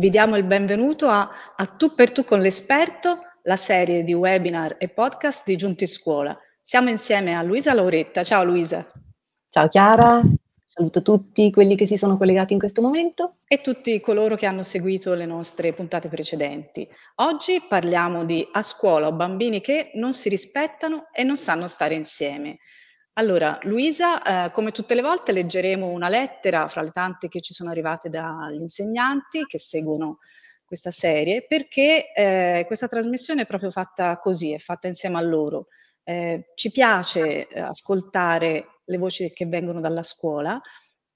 Vi diamo il benvenuto a, a Tu per Tu con l'esperto, la serie di webinar e podcast di Giunti Scuola. Siamo insieme a Luisa Lauretta. Ciao Luisa. Ciao Chiara, saluto tutti quelli che si sono collegati in questo momento. E tutti coloro che hanno seguito le nostre puntate precedenti. Oggi parliamo di a scuola o bambini che non si rispettano e non sanno stare insieme. Allora, Luisa, eh, come tutte le volte leggeremo una lettera fra le tante che ci sono arrivate dagli insegnanti che seguono questa serie, perché eh, questa trasmissione è proprio fatta così, è fatta insieme a loro. Eh, ci piace eh, ascoltare le voci che vengono dalla scuola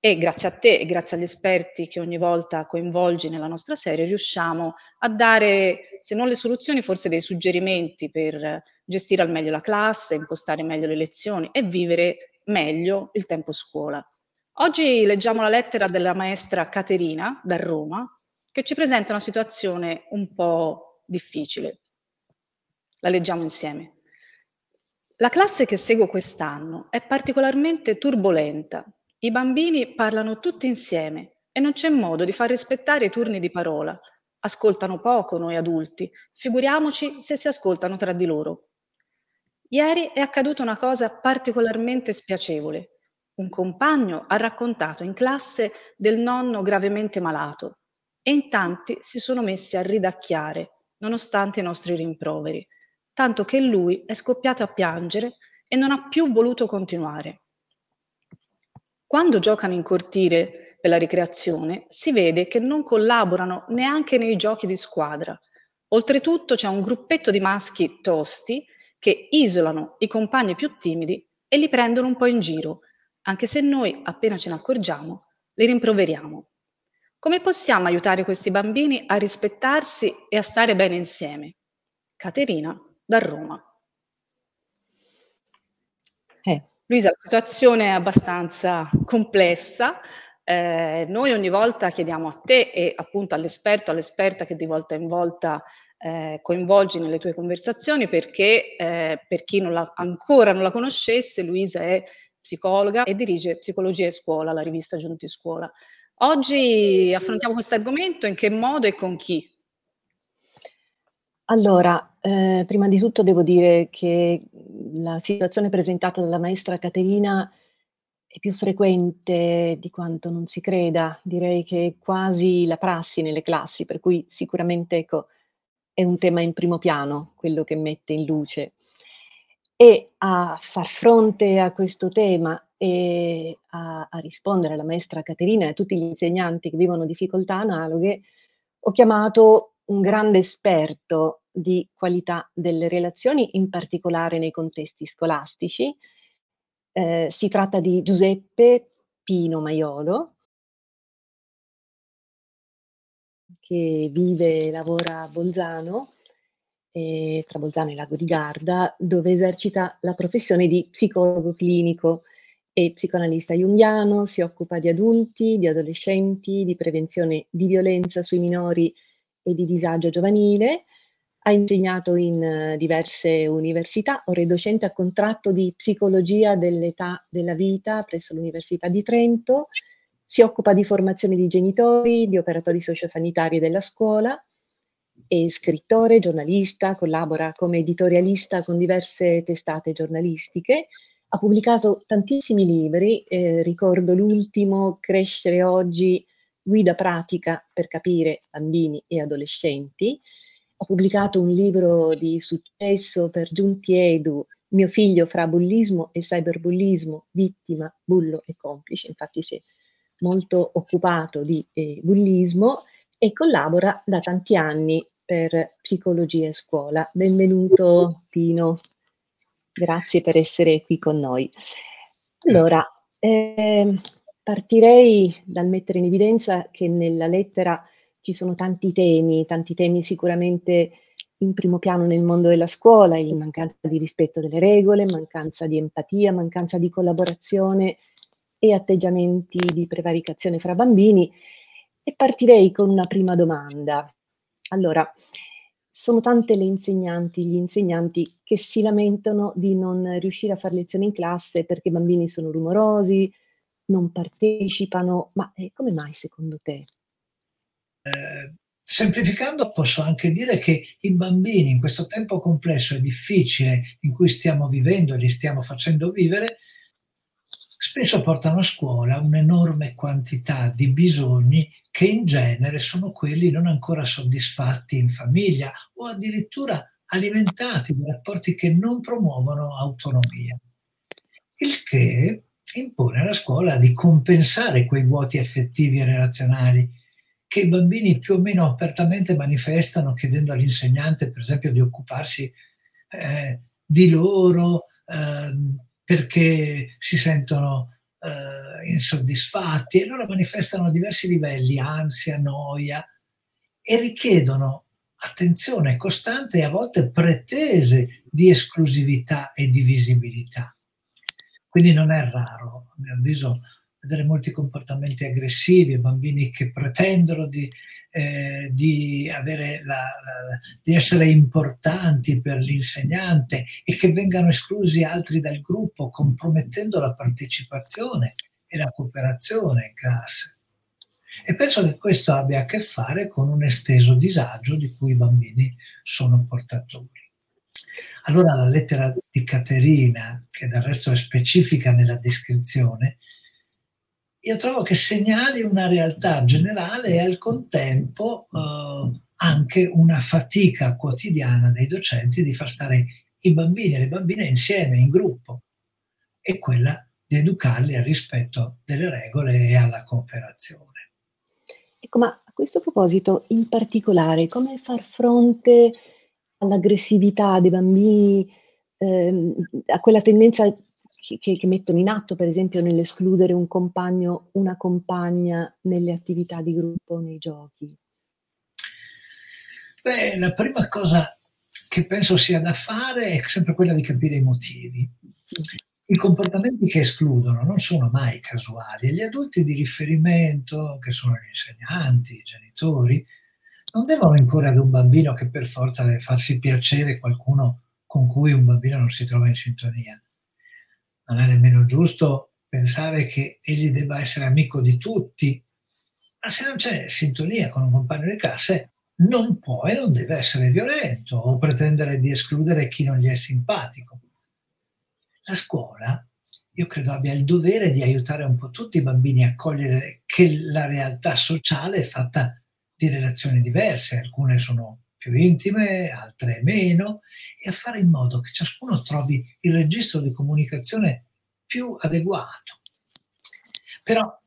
e grazie a te e grazie agli esperti che ogni volta coinvolgi nella nostra serie riusciamo a dare, se non le soluzioni, forse dei suggerimenti per gestire al meglio la classe, impostare meglio le lezioni e vivere meglio il tempo scuola. Oggi leggiamo la lettera della maestra Caterina da Roma che ci presenta una situazione un po' difficile. La leggiamo insieme. La classe che seguo quest'anno è particolarmente turbolenta i bambini parlano tutti insieme e non c'è modo di far rispettare i turni di parola. Ascoltano poco noi adulti, figuriamoci se si ascoltano tra di loro. Ieri è accaduta una cosa particolarmente spiacevole. Un compagno ha raccontato in classe del nonno gravemente malato e in tanti si sono messi a ridacchiare, nonostante i nostri rimproveri, tanto che lui è scoppiato a piangere e non ha più voluto continuare. Quando giocano in cortile per la ricreazione, si vede che non collaborano neanche nei giochi di squadra. Oltretutto c'è un gruppetto di maschi tosti che isolano i compagni più timidi e li prendono un po' in giro, anche se noi, appena ce ne accorgiamo, li rimproveriamo. Come possiamo aiutare questi bambini a rispettarsi e a stare bene insieme? Caterina da Roma. Luisa, la situazione è abbastanza complessa. Eh, noi ogni volta chiediamo a te e appunto all'esperto, all'esperta che di volta in volta eh, coinvolgi nelle tue conversazioni perché eh, per chi non la, ancora non la conoscesse, Luisa è psicologa e dirige Psicologia e Scuola, la rivista Giunti Scuola. Oggi affrontiamo questo argomento in che modo e con chi? Allora, eh, prima di tutto devo dire che la situazione presentata dalla maestra Caterina è più frequente di quanto non si creda, direi che è quasi la prassi nelle classi, per cui sicuramente ecco, è un tema in primo piano, quello che mette in luce. E a far fronte a questo tema e a, a rispondere alla maestra Caterina e a tutti gli insegnanti che vivono difficoltà analoghe, ho chiamato un grande esperto di qualità delle relazioni, in particolare nei contesti scolastici. Eh, si tratta di Giuseppe Pino Maiolo, che vive e lavora a Bolzano, eh, tra Bolzano e Lago di Garda, dove esercita la professione di psicologo clinico e psicoanalista junghiano, si occupa di adulti, di adolescenti, di prevenzione di violenza sui minori e di disagio giovanile, ha insegnato in uh, diverse università, ora è docente a contratto di psicologia dell'età della vita presso l'Università di Trento, si occupa di formazione di genitori, di operatori sociosanitari della scuola, è scrittore, giornalista, collabora come editorialista con diverse testate giornalistiche, ha pubblicato tantissimi libri, eh, ricordo l'ultimo, Crescere oggi, guida pratica per capire bambini e adolescenti. Ho pubblicato un libro di successo per Giunti Edu, mio figlio fra bullismo e cyberbullismo, vittima, bullo e complice. Infatti si è molto occupato di eh, bullismo e collabora da tanti anni per Psicologia e Scuola. Benvenuto Pino, grazie per essere qui con noi. Allora, eh, Partirei dal mettere in evidenza che nella lettera ci sono tanti temi, tanti temi sicuramente in primo piano nel mondo della scuola, il mancanza di rispetto delle regole, mancanza di empatia, mancanza di collaborazione e atteggiamenti di prevaricazione fra bambini. E partirei con una prima domanda. Allora, sono tante le insegnanti, gli insegnanti che si lamentano di non riuscire a fare lezioni in classe perché i bambini sono rumorosi, non partecipano, ma eh, come mai secondo te? Eh, Semplificando posso anche dire che i bambini in questo tempo complesso e difficile in cui stiamo vivendo e li stiamo facendo vivere, spesso portano a scuola un'enorme quantità di bisogni che in genere sono quelli non ancora soddisfatti in famiglia o addirittura alimentati da rapporti che non promuovono autonomia. Il che impone alla scuola di compensare quei vuoti affettivi e relazionali che i bambini più o meno apertamente manifestano chiedendo all'insegnante, per esempio, di occuparsi eh, di loro eh, perché si sentono eh, insoddisfatti e loro manifestano a diversi livelli, ansia, noia e richiedono attenzione costante e a volte pretese di esclusività e di visibilità. Quindi non è raro, a mio avviso, vedere molti comportamenti aggressivi, bambini che pretendono di, eh, di, la, la, di, essere importanti per l'insegnante e che vengano esclusi altri dal gruppo, compromettendo la partecipazione e la cooperazione in classe. E penso che questo abbia a che fare con un esteso disagio di cui i bambini sono portatori. Allora la lettera di Caterina, che del resto è specifica nella descrizione, io trovo che segnali una realtà generale e al contempo eh, anche una fatica quotidiana dei docenti di far stare i bambini e le bambine insieme, in gruppo, e quella di educarli al rispetto delle regole e alla cooperazione. Ecco, ma a questo proposito, in particolare, come far fronte all'aggressività dei bambini, ehm, a quella tendenza che, che, mettono in atto, per esempio, nell'escludere un compagno, una compagna nelle attività di gruppo, nei giochi? Beh, la prima cosa che penso sia da fare è sempre quella di capire i motivi. I comportamenti che escludono non sono mai casuali e gli adulti di riferimento, che sono gli insegnanti, i genitori, non devono imporre ad un bambino che per forza deve farsi piacere qualcuno con cui un bambino non si trova in sintonia non è nemmeno giusto pensare che egli debba essere amico di tutti, ma se non c'è sintonia con un compagno di classe, non può e non deve essere violento o pretendere di escludere chi non gli è simpatico. La scuola, io credo, abbia il dovere di aiutare un po' tutti i bambini a cogliere che la realtà sociale è fatta di relazioni diverse, alcune sono più intime, altre meno, e a fare in modo che ciascuno trovi il registro di comunicazione più adeguato. Però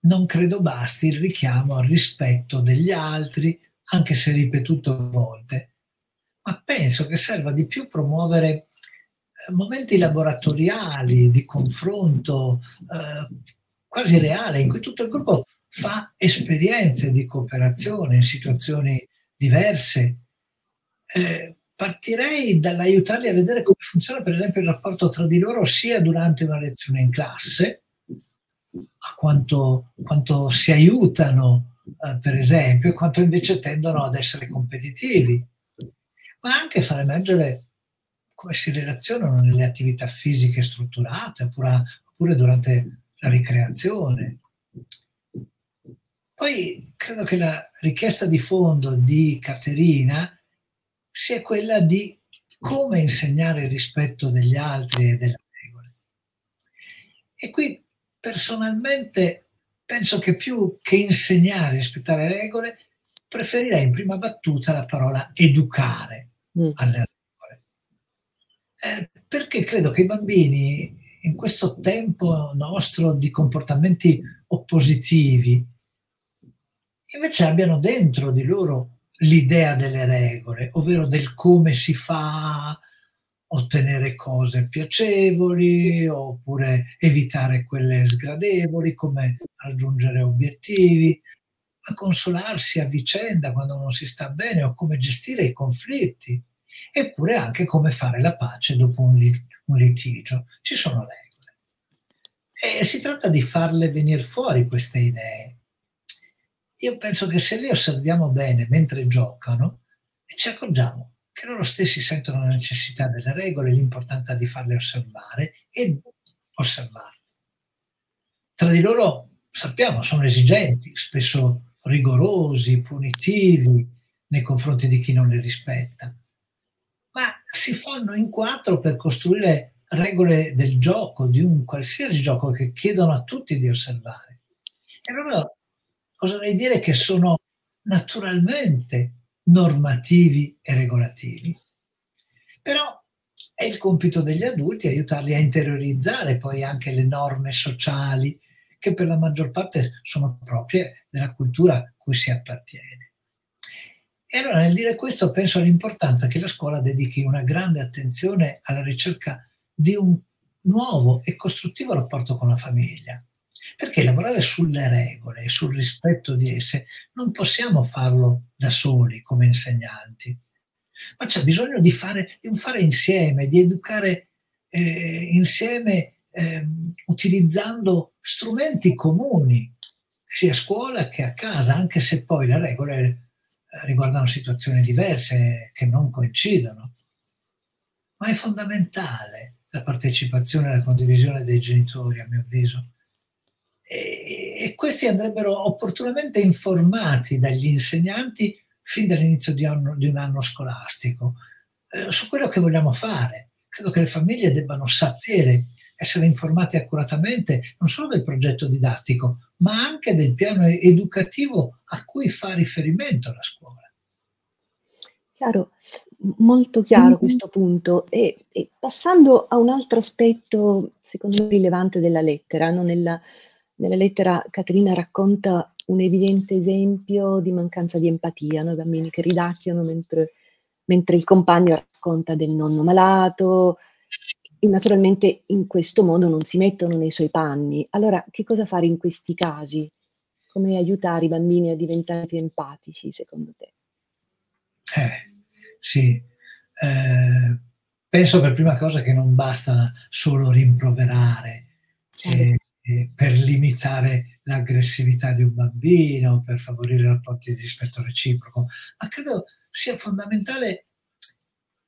non credo basti il richiamo al rispetto degli altri, anche se ripetuto a volte, ma penso che serva di più promuovere eh, momenti laboratoriali di confronto eh, quasi reale, in cui tutto il gruppo fa esperienze di cooperazione in situazioni diverse. Eh, partirei dall'aiutarli a vedere come funziona per esempio il rapporto tra di loro sia durante una lezione in classe, a quanto, quanto si aiutano eh, per esempio e quanto invece tendono ad essere competitivi, ma anche far emergere come si relazionano nelle attività fisiche strutturate oppure, oppure durante la ricreazione. Poi credo che la richiesta di fondo di Caterina sia quella di come insegnare il rispetto degli altri e delle regole. E qui personalmente penso che più che insegnare a rispettare le regole, preferirei in prima battuta la parola educare mm. alle regole. Eh, perché credo che i bambini in questo tempo nostro di comportamenti oppositivi, invece abbiano dentro di loro l'idea delle regole, ovvero del come si fa a ottenere cose piacevoli oppure evitare quelle sgradevoli, come raggiungere obiettivi, a consolarsi a vicenda quando non si sta bene o come gestire i conflitti, eppure anche come fare la pace dopo un, litigio. Ci sono regole. E si tratta di farle venire fuori queste idee io penso che se li osserviamo bene mentre giocano, ci accorgiamo che loro stessi sentono la necessità delle regole, l'importanza di farle osservare e osservarle. Tra di loro, sappiamo, sono esigenti, spesso rigorosi, punitivi, nei confronti di chi non le rispetta, ma si fanno in quattro per costruire regole del gioco, di un qualsiasi gioco che chiedono a tutti di osservare. E allora oserei dire che sono naturalmente normativi e regolativi. Però è il compito degli adulti aiutarli a interiorizzare poi anche le norme sociali che per la maggior parte sono proprie della cultura cui si appartiene. E allora nel dire questo penso all'importanza che la scuola dedichi una grande attenzione alla ricerca di un nuovo e costruttivo rapporto con la famiglia. Perché lavorare sulle regole e sul rispetto di esse non possiamo farlo da soli come insegnanti, ma c'è bisogno di fare, di fare insieme, di educare eh, insieme eh, utilizzando strumenti comuni, sia a scuola che a casa, anche se poi le regole eh, riguardano situazioni diverse che non coincidono. Ma è fondamentale la partecipazione e la condivisione dei genitori, a mio avviso. E, e questi andrebbero opportunamente informati dagli insegnanti fin dall'inizio di, anno, di un anno scolastico eh, su quello che vogliamo fare. Credo che le famiglie debbano sapere, essere informate accuratamente non solo del progetto didattico, ma anche del piano educativo a cui fa riferimento la scuola. Chiaro, molto chiaro mm-hmm. questo punto. E, e, passando a un altro aspetto, secondo me, rilevante della lettera, no? nella, nella, lettera Caterina racconta un evidente esempio di mancanza di empatia, no? i bambini che ridacchiano mentre, mentre il compagno racconta del nonno malato, e naturalmente in questo modo non si mettono nei suoi panni. Allora, che cosa fare in questi casi? Come aiutare i bambini a diventare più empatici, secondo te? Eh, sì, eh, penso per prima cosa che non basta solo rimproverare eh, eh, per limitare l'aggressività di un bambino, per favorire rapporti di rispetto reciproco, ma credo sia fondamentale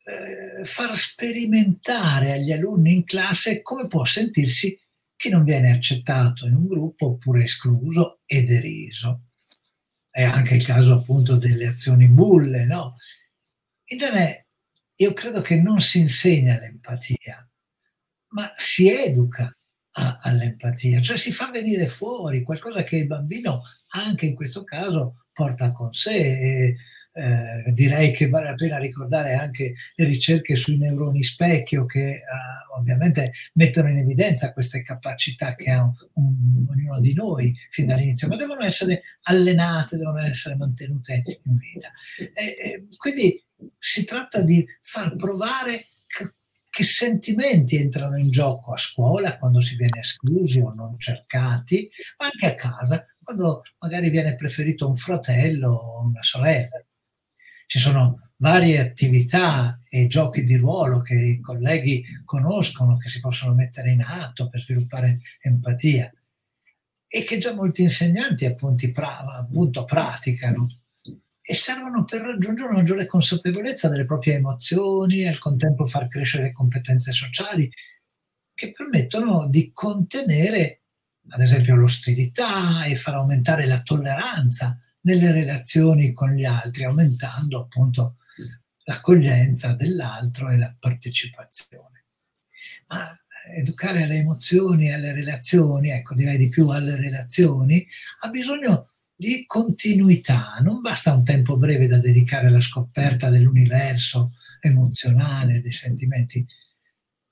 eh, far sperimentare agli alunni in classe come può sentirsi chi non viene accettato in un gruppo oppure escluso e deriso è anche il caso appunto delle azioni bulle, no? In genere io credo che non si insegna l'empatia, ma si educa a, all'empatia, cioè si fa venire fuori qualcosa che il bambino anche in questo caso porta con sé. E, eh, direi che vale la pena ricordare anche le ricerche sui neuroni specchio che eh, ovviamente mettono in evidenza queste capacità che ha un, un, ognuno di noi fin dall'inizio, ma devono essere allenate, devono essere mantenute in vita. E, e quindi si tratta di far provare che, sentimenti entrano in gioco a scuola quando si viene esclusi o non cercati, ma anche a casa quando magari viene preferito un fratello o una sorella. Ci sono varie attività e giochi di ruolo che i colleghi conoscono, che si possono mettere in atto per sviluppare empatia e che già molti insegnanti appunto, pra- appunto praticano e servono per raggiungere una maggiore consapevolezza delle proprie emozioni e al contempo far crescere le competenze sociali che permettono di contenere ad esempio l'ostilità e far aumentare la tolleranza nelle relazioni con gli altri, aumentando appunto l'accoglienza dell'altro e la partecipazione. Ma educare alle emozioni e alle relazioni, ecco direi di più alle relazioni, ha bisogno di continuità, non basta un tempo breve da dedicare alla scoperta dell'universo emozionale, dei sentimenti.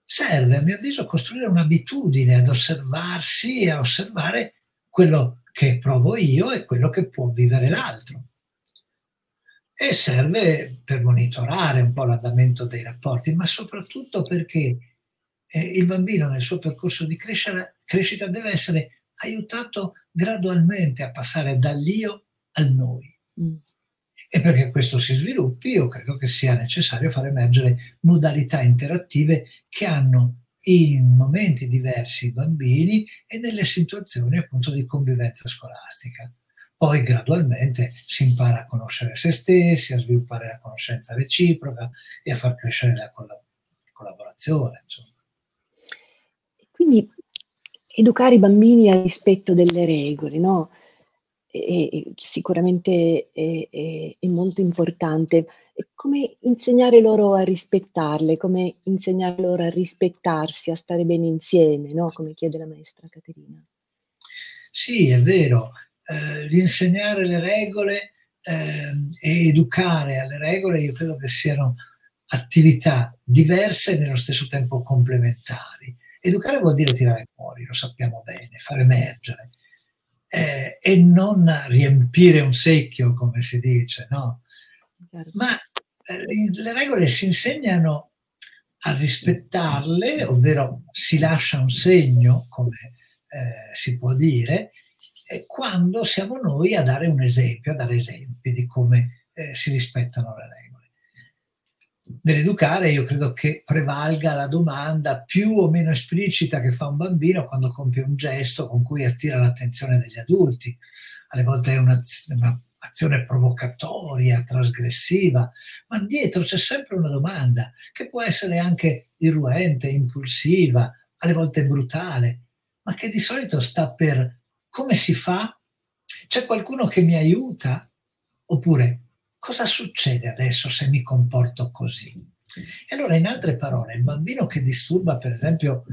Serve, a mio avviso, costruire un'abitudine ad osservarsi e a osservare quello che provo io e quello che può vivere l'altro. E serve per monitorare un po' l'andamento dei rapporti, ma soprattutto perché eh, il bambino nel suo percorso di crescita deve essere aiutato gradualmente a passare dall'io al noi. Mm. E perché questo si sviluppi, io credo che sia necessario far emergere modalità interattive che hanno in momenti diversi i bambini e nelle situazioni appunto di convivenza scolastica. Poi gradualmente si impara a conoscere se stessi, a sviluppare la conoscenza reciproca e a far crescere la collab- collaborazione. Insomma. Quindi educare i bambini al rispetto delle regole, no? è, sicuramente è, è, è, molto importante. Come insegnare loro a rispettarle, come insegnare loro a rispettarsi, a stare bene insieme, no? come chiede la maestra Caterina. Sì, è vero. Eh, l'insegnare le regole eh, e educare alle regole io credo che siano attività diverse e nello stesso tempo complementari. Educare vuol dire tirare fuori, lo sappiamo bene, far emergere eh, e non riempire un secchio, come si dice, no? Certo. Ma eh, le regole si insegnano a rispettarle, ovvero si lascia un segno, come eh, si può dire, quando siamo noi a dare un esempio, a dare esempi di come eh, si rispettano le regole. Nell'educare io credo che prevalga la domanda più o meno esplicita che fa un bambino quando compie un gesto con cui attira l'attenzione degli adulti. Alle volte è un'azione provocatoria, trasgressiva, ma dietro c'è sempre una domanda che può essere anche irruente, impulsiva, alle volte brutale, ma che di solito sta per come si fa? C'è qualcuno che mi aiuta? Oppure cosa succede adesso se mi comporto così? E allora, in altre parole, il bambino che disturba, per esempio,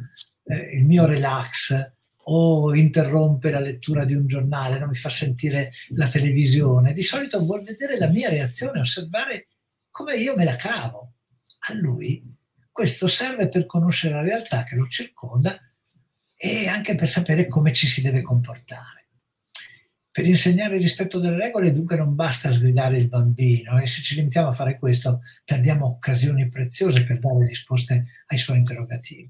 eh, il mio relax o interrompe la lettura di un giornale, non mi fa sentire la televisione, di solito vuol vedere la mia reazione, osservare come io me la cavo. A lui questo serve per conoscere la realtà che lo circonda e anche per sapere come ci si deve comportare. Per insegnare il rispetto delle regole dunque non basta sgridare il bambino e se ci limitiamo a fare questo perdiamo occasioni preziose per dare risposte ai suoi interrogativi.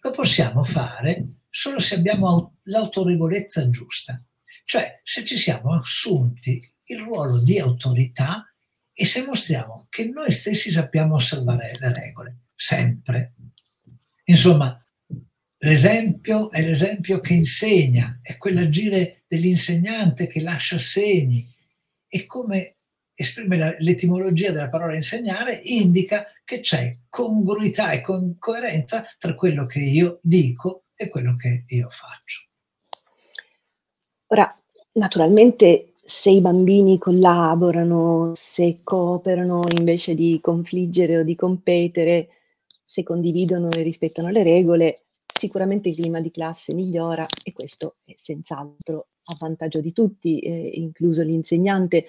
Lo possiamo fare solo se abbiamo l'autorevolezza giusta, cioè se ci siamo assunti il ruolo di autorità e se mostriamo che noi stessi sappiamo osservare le regole, sempre. Insomma, L'esempio è l'esempio che insegna, è quell'agire dell'insegnante che lascia segni e come esprime l'etimologia della parola insegnare, indica che c'è congruità e con coerenza tra quello che io dico e quello che io faccio. Ora, naturalmente, se i bambini collaborano, se cooperano invece di confliggere o di competere, se condividono e rispettano le regole, sicuramente il clima di classe migliora e questo è senz'altro a vantaggio di tutti, eh, incluso l'insegnante.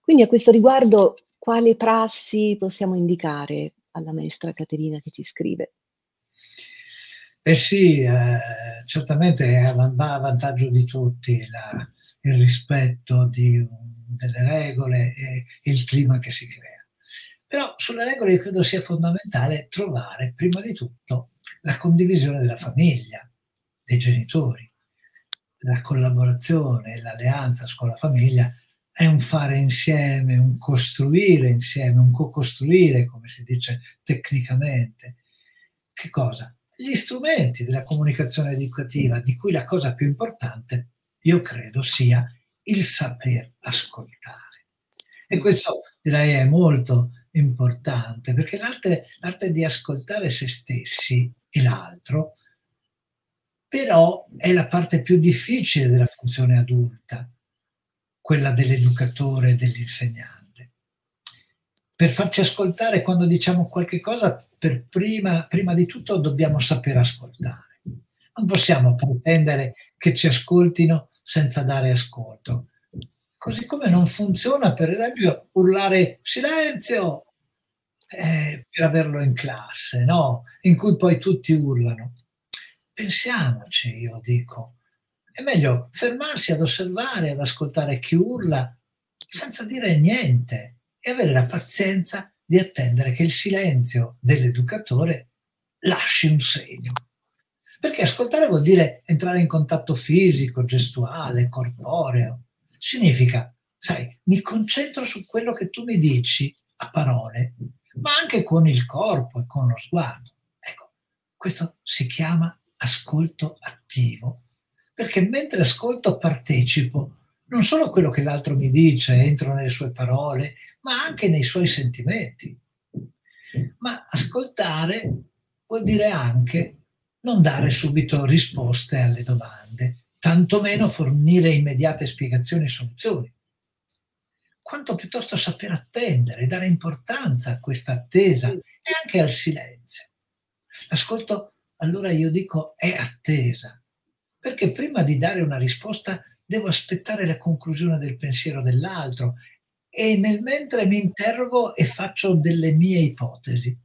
Quindi a questo riguardo quale prassi possiamo indicare alla maestra Caterina che ci scrive? Eh sì, eh, certamente va a vantaggio di tutti la, il rispetto di, delle regole e, il clima che si crea. Però sulle regole io credo sia fondamentale trovare prima di tutto la condivisione della famiglia, dei genitori. La collaborazione, l'alleanza scuola-famiglia è un fare insieme, un costruire insieme, un co-costruire, come si dice tecnicamente. Che cosa? Gli strumenti della comunicazione educativa, di cui la cosa più importante, io credo, sia il saper ascoltare. E questo direi è molto importante, perché l'arte, l'arte di ascoltare se stessi e l'altro, però è la parte più difficile della funzione adulta, quella dell'educatore e dell'insegnante. Per farci ascoltare quando diciamo qualche cosa, per prima, prima di tutto dobbiamo saper ascoltare. Non possiamo pretendere che ci ascoltino senza dare ascolto. Così come non funziona, per esempio, urlare silenzio eh, per averlo in classe, no? In cui poi tutti urlano. Pensiamoci, io dico. È meglio fermarsi ad osservare, ad ascoltare chi urla senza dire niente e avere la pazienza di attendere che il silenzio dell'educatore lasci un segno. Perché ascoltare vuol dire entrare in contatto fisico, gestuale, corporeo. Significa, sai, mi concentro su quello che tu mi dici a parole ma anche con il corpo e con lo sguardo. Ecco, questo si chiama ascolto attivo, perché mentre ascolto partecipo non solo a quello che l'altro mi dice, entro nelle sue parole, ma anche nei suoi sentimenti. Ma ascoltare vuol dire anche non dare subito risposte alle domande, tantomeno fornire immediate spiegazioni e soluzioni. Quanto piuttosto saper attendere, dare importanza a questa attesa e anche al silenzio. L'ascolto, allora io dico, è attesa, perché prima di dare una risposta devo aspettare la conclusione del pensiero dell'altro e nel mentre mi interrogo e faccio delle mie ipotesi.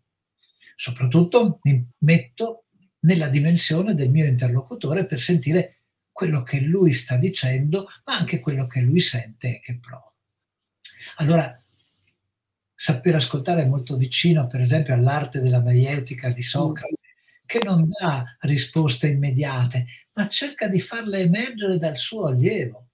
Soprattutto mi metto nella dimensione del mio interlocutore per sentire quello che lui sta dicendo, ma anche quello che lui sente e che prova. Allora, saper ascoltare è molto vicino, per esempio, all'arte della maieutica di Socrate, che non dà risposte immediate, ma cerca di farle emergere dal suo allievo.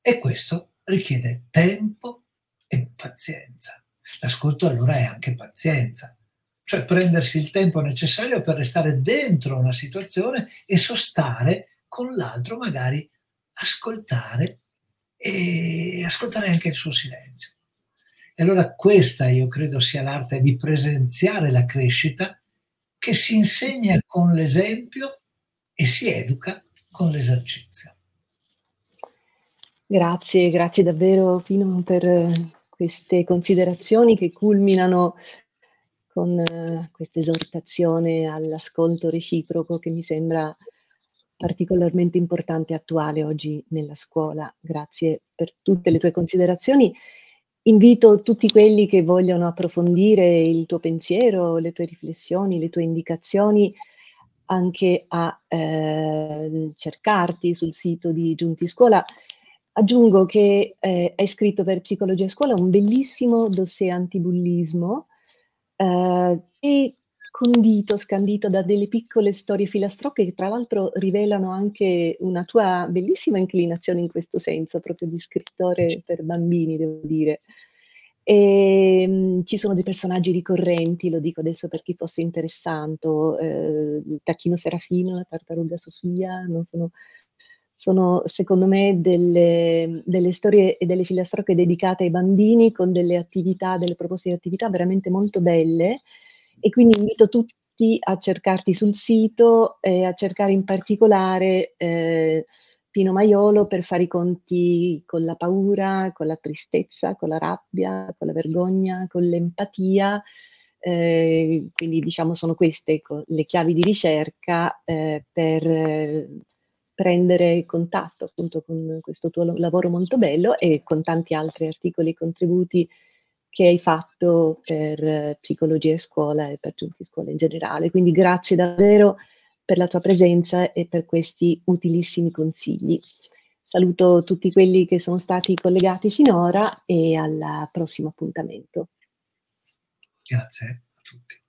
E questo richiede tempo e pazienza. L'ascolto allora è anche pazienza, cioè prendersi il tempo necessario per restare dentro una situazione e sostare con l'altro, magari ascoltare e ascoltare anche il suo silenzio. E allora questa io credo sia l'arte di presenziare la crescita che si insegna con l'esempio e si educa con l'esercizio. Grazie, grazie davvero Pino per queste considerazioni che culminano con uh, questa esortazione all'ascolto reciproco che mi sembra particolarmente importante e attuale oggi nella scuola. Grazie per tutte le tue considerazioni. Invito tutti quelli che vogliono approfondire il tuo pensiero, le tue riflessioni, le tue indicazioni anche a eh, cercarti sul sito di Giunti Scuola Aggiungo che eh, hai scritto per Psicologia Scuola un bellissimo dossier antibullismo eh, e condito, scandito da delle piccole storie filastrocche che tra l'altro rivelano anche una tua bellissima inclinazione in questo senso, proprio di scrittore per bambini, devo dire. E, ehm, mh, ci sono dei personaggi ricorrenti, lo dico adesso per chi fosse interessato, eh, il tacchino Serafino, la tartaruga Sofia, non sono sono secondo me delle, delle, storie e delle filastrocche dedicate ai bambini con delle attività, delle proposte di attività veramente molto belle e quindi invito tutti a cercarti sul sito e a cercare in particolare eh, Pino Maiolo per fare i conti con la paura, con la tristezza, con la rabbia, con la vergogna, con l'empatia. Eh, quindi diciamo sono queste le chiavi di ricerca eh, per prendere contatto appunto con questo tuo lavoro molto bello e con tanti altri articoli e contributi che hai fatto per Psicologia e Scuola e per Giunti Scuola in generale. Quindi grazie davvero per la tua presenza e per questi utilissimi consigli. Saluto tutti quelli che sono stati collegati finora e al prossimo appuntamento. Grazie a tutti.